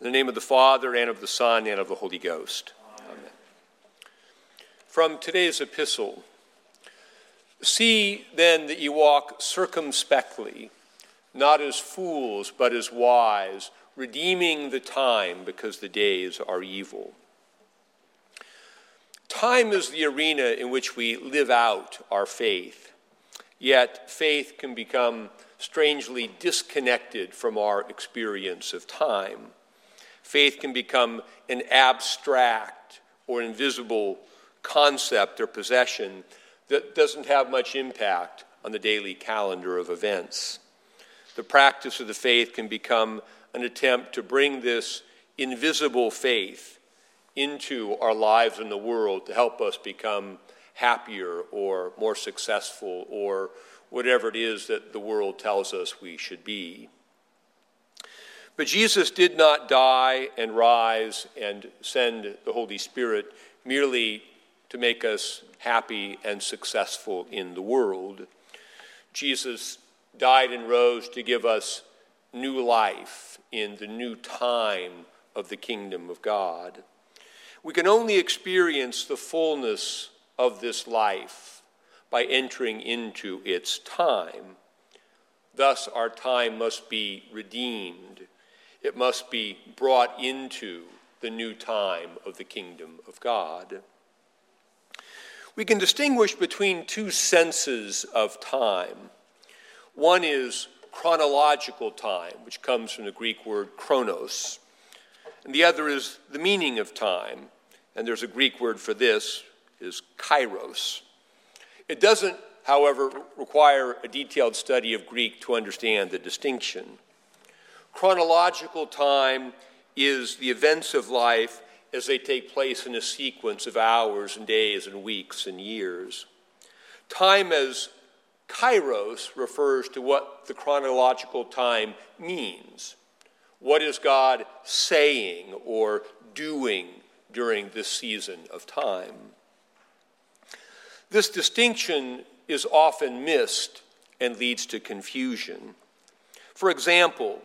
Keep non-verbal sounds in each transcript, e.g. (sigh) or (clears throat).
In the name of the Father, and of the Son, and of the Holy Ghost. Amen. Amen. From today's epistle, see then that you walk circumspectly, not as fools, but as wise, redeeming the time because the days are evil. Time is the arena in which we live out our faith, yet faith can become strangely disconnected from our experience of time. Faith can become an abstract or invisible concept or possession that doesn't have much impact on the daily calendar of events. The practice of the faith can become an attempt to bring this invisible faith into our lives in the world to help us become happier or more successful or whatever it is that the world tells us we should be. But Jesus did not die and rise and send the Holy Spirit merely to make us happy and successful in the world. Jesus died and rose to give us new life in the new time of the kingdom of God. We can only experience the fullness of this life by entering into its time. Thus, our time must be redeemed, it must be brought into the new time of the kingdom of God. We can distinguish between two senses of time. One is chronological time, which comes from the Greek word chronos, and the other is the meaning of time, and there's a Greek word for this is kairos. It doesn't, however, require a detailed study of Greek to understand the distinction. Chronological time is the events of life as they take place in a sequence of hours and days and weeks and years. Time as kairos refers to what the chronological time means. What is God saying or doing during this season of time? This distinction is often missed and leads to confusion. For example,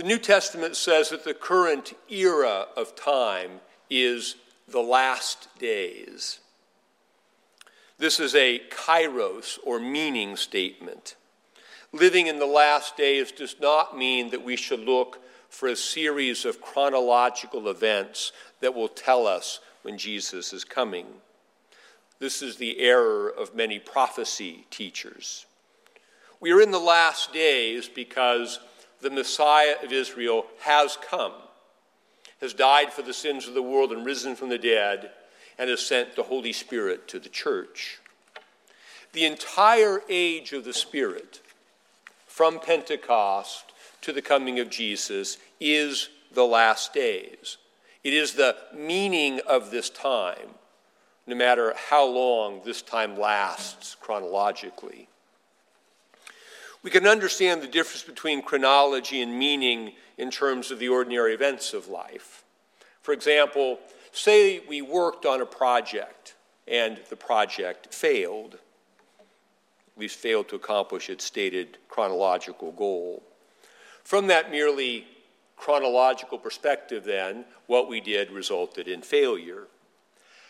the New Testament says that the current era of time is the last days. This is a kairos or meaning statement. Living in the last days does not mean that we should look for a series of chronological events that will tell us when Jesus is coming. This is the error of many prophecy teachers. We are in the last days because the Messiah of Israel has come, has died for the sins of the world and risen from the dead, and has sent the Holy Spirit to the church. The entire age of the Spirit, from Pentecost to the coming of Jesus, is the last days. It is the meaning of this time, no matter how long this time lasts chronologically. We can understand the difference between chronology and meaning in terms of the ordinary events of life. For example, say we worked on a project and the project failed, at least failed to accomplish its stated chronological goal. From that merely chronological perspective, then, what we did resulted in failure.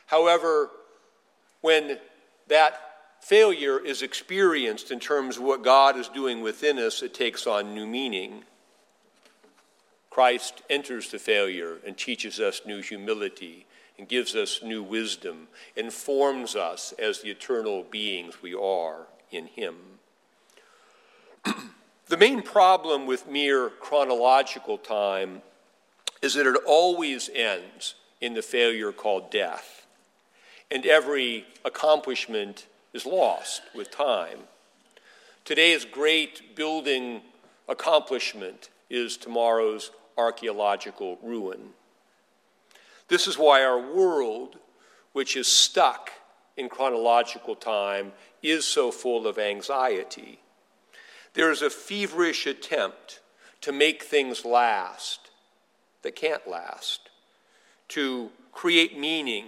However, when that failure is experienced in terms of what God is doing within us, it takes on new meaning. Christ enters the failure and teaches us new humility and gives us new wisdom, informs us as the eternal beings we are in Him. (clears throat) the main problem with mere chronological time is that it always ends in the failure called death. And every accomplishment is lost with time. Today's great building accomplishment is tomorrow's archaeological ruin. This is why our world, which is stuck in chronological time, is so full of anxiety. There is a feverish attempt to make things last that can't last, to create meaning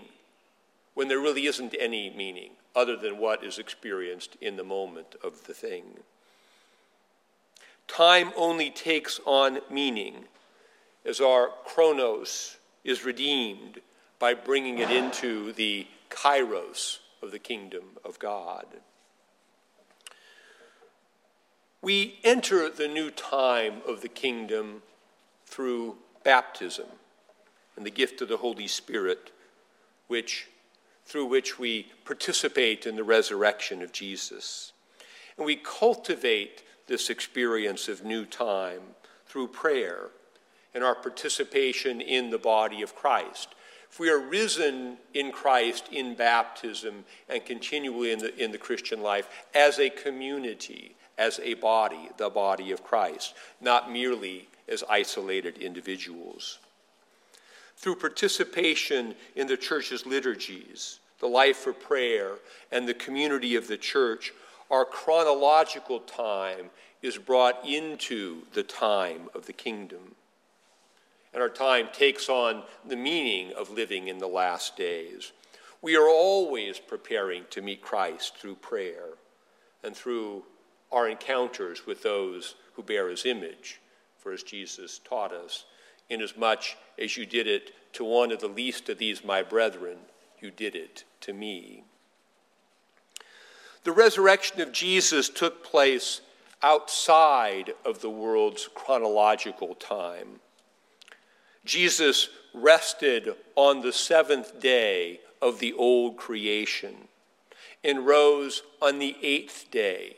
when there really isn't any meaning other than what is experienced in the moment of the thing. Time only takes on meaning as our chronos is redeemed by bringing it into the kairos of the kingdom of God. We enter the new time of the kingdom through baptism and the gift of the Holy Spirit, which, through which we participate in the resurrection of Jesus. And we cultivate this experience of new time through prayer and our participation in the body of Christ. If we are risen in Christ in baptism and continually in the, in the Christian life as a community, as a body, the body of Christ, not merely as isolated individuals. Through participation in the church's liturgies, the life of prayer, and the community of the church, our chronological time is brought into the time of the kingdom. And our time takes on the meaning of living in the last days. We are always preparing to meet Christ through prayer and through our encounters with those who bear his image. For as Jesus taught us, inasmuch as you did it to one of the least of these my brethren, you did it to me. The resurrection of Jesus took place outside of the world's chronological time. Jesus rested on the seventh day of the old creation and rose on the eighth day,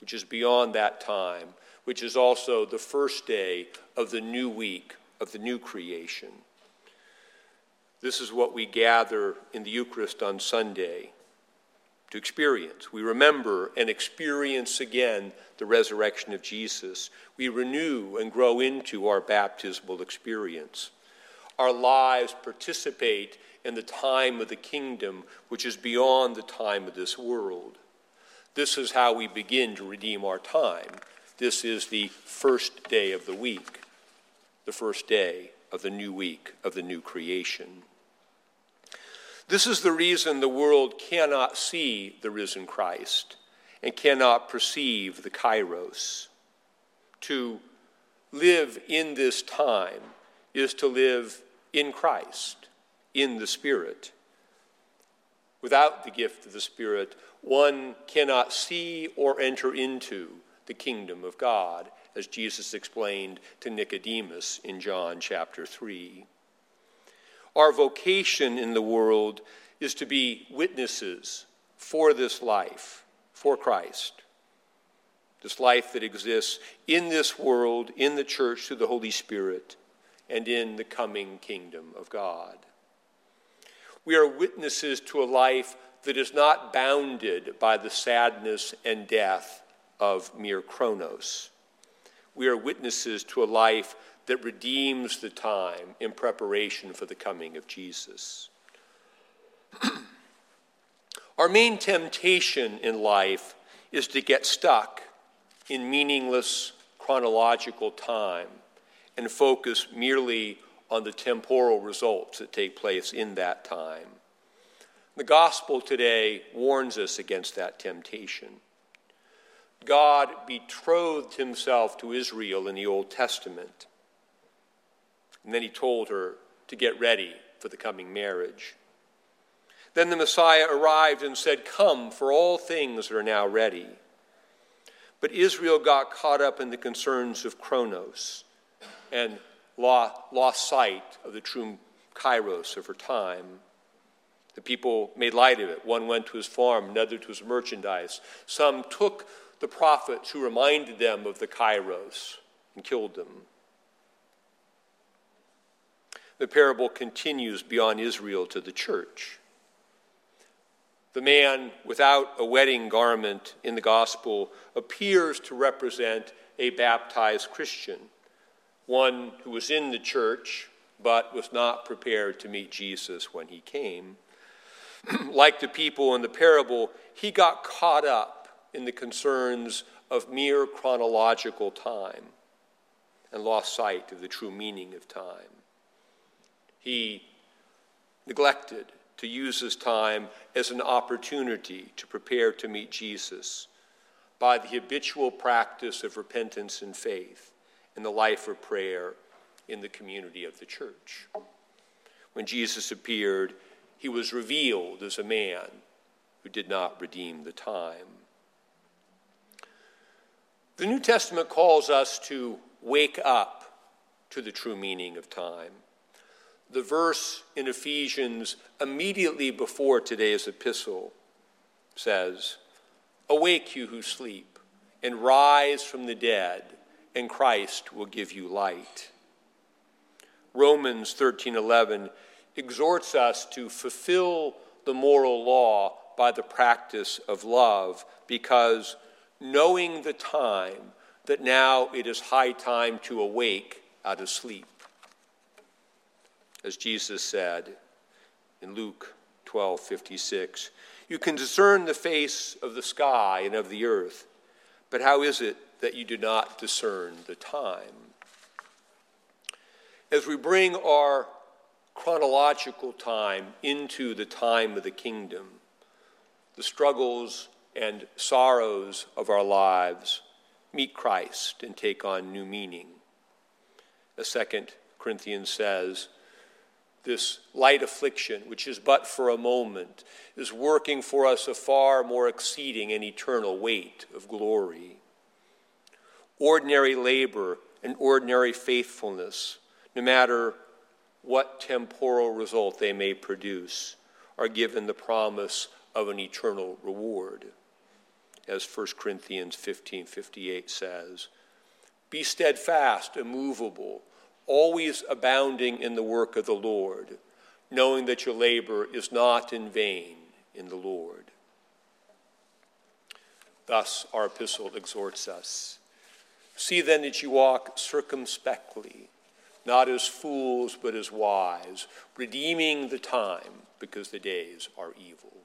which is beyond that time, which is also the first day of the new week of the new creation. This is what we gather in the Eucharist on Sunday to experience. We remember and experience again the resurrection of Jesus. We renew and grow into our baptismal experience. Our lives participate in the time of the kingdom, which is beyond the time of this world. This is how we begin to redeem our time. This is the first day of the week, the first day of the new week of the new creation. This is the reason the world cannot see the risen Christ and cannot perceive the kairos. To live in this time is to live in Christ, in the Spirit. Without the gift of the Spirit, one cannot see or enter into the kingdom of God, as Jesus explained to Nicodemus in John chapter 3. Our vocation in the world is to be witnesses for this life, for Christ. This life that exists in this world, in the church, through the Holy Spirit, and in the coming kingdom of God. We are witnesses to a life that is not bounded by the sadness and death of mere chronos. We are witnesses to a life that redeems the time in preparation for the coming of Jesus. (clears throat) Our main temptation in life is to get stuck in meaningless chronological time and focus merely on the temporal results that take place in that time. The gospel today warns us against that temptation. God betrothed himself to Israel in the Old Testament. And then he told her to get ready for the coming marriage. Then the Messiah arrived and said, Come, for all things are now ready. But Israel got caught up in the concerns of Chronos and lost sight of the true Kairos of her time. The people made light of it. One went to his farm, another to his merchandise. Some took the prophets who reminded them of the Kairos and killed them. The parable continues beyond Israel to the church. The man without a wedding garment in the gospel appears to represent a baptized Christian, one who was in the church but was not prepared to meet Jesus when he came. (clears throat) like the people in the parable, he got caught up in the concerns of mere chronological time and lost sight of the true meaning of time. He neglected to use his time as an opportunity to prepare to meet Jesus by the habitual practice of repentance and faith in the life of prayer in the community of the church. When Jesus appeared, he was revealed as a man who did not redeem the time. The New Testament calls us to wake up to the true meaning of time. The verse in Ephesians immediately before today's epistle says, Awake, you who sleep, and rise from the dead, and Christ will give you light. Romans 13:11 exhorts us to fulfill the moral law by the practice of love because knowing the time that now it is high time to awake out of sleep. As Jesus said in Luke 12:56, you can discern the face of the sky and of the earth, but how is it that you do not discern the time? As we bring our chronological time into the time of the kingdom, the struggles and sorrows of our lives meet Christ and take on new meaning. As Second Corinthians says, this light affliction, which is but for a moment, is working for us a far more exceeding and eternal weight of glory. Ordinary labor and ordinary faithfulness, no matter what temporal result they may produce, are given the promise of an eternal reward. As 1 Corinthians 15:58 says, "Be steadfast, immovable, always abounding in the work of the Lord, knowing that your labor is not in vain in the Lord." Thus our epistle exhorts us. See then that you walk circumspectly, not as fools, but as wise, redeeming the time because the days are evil.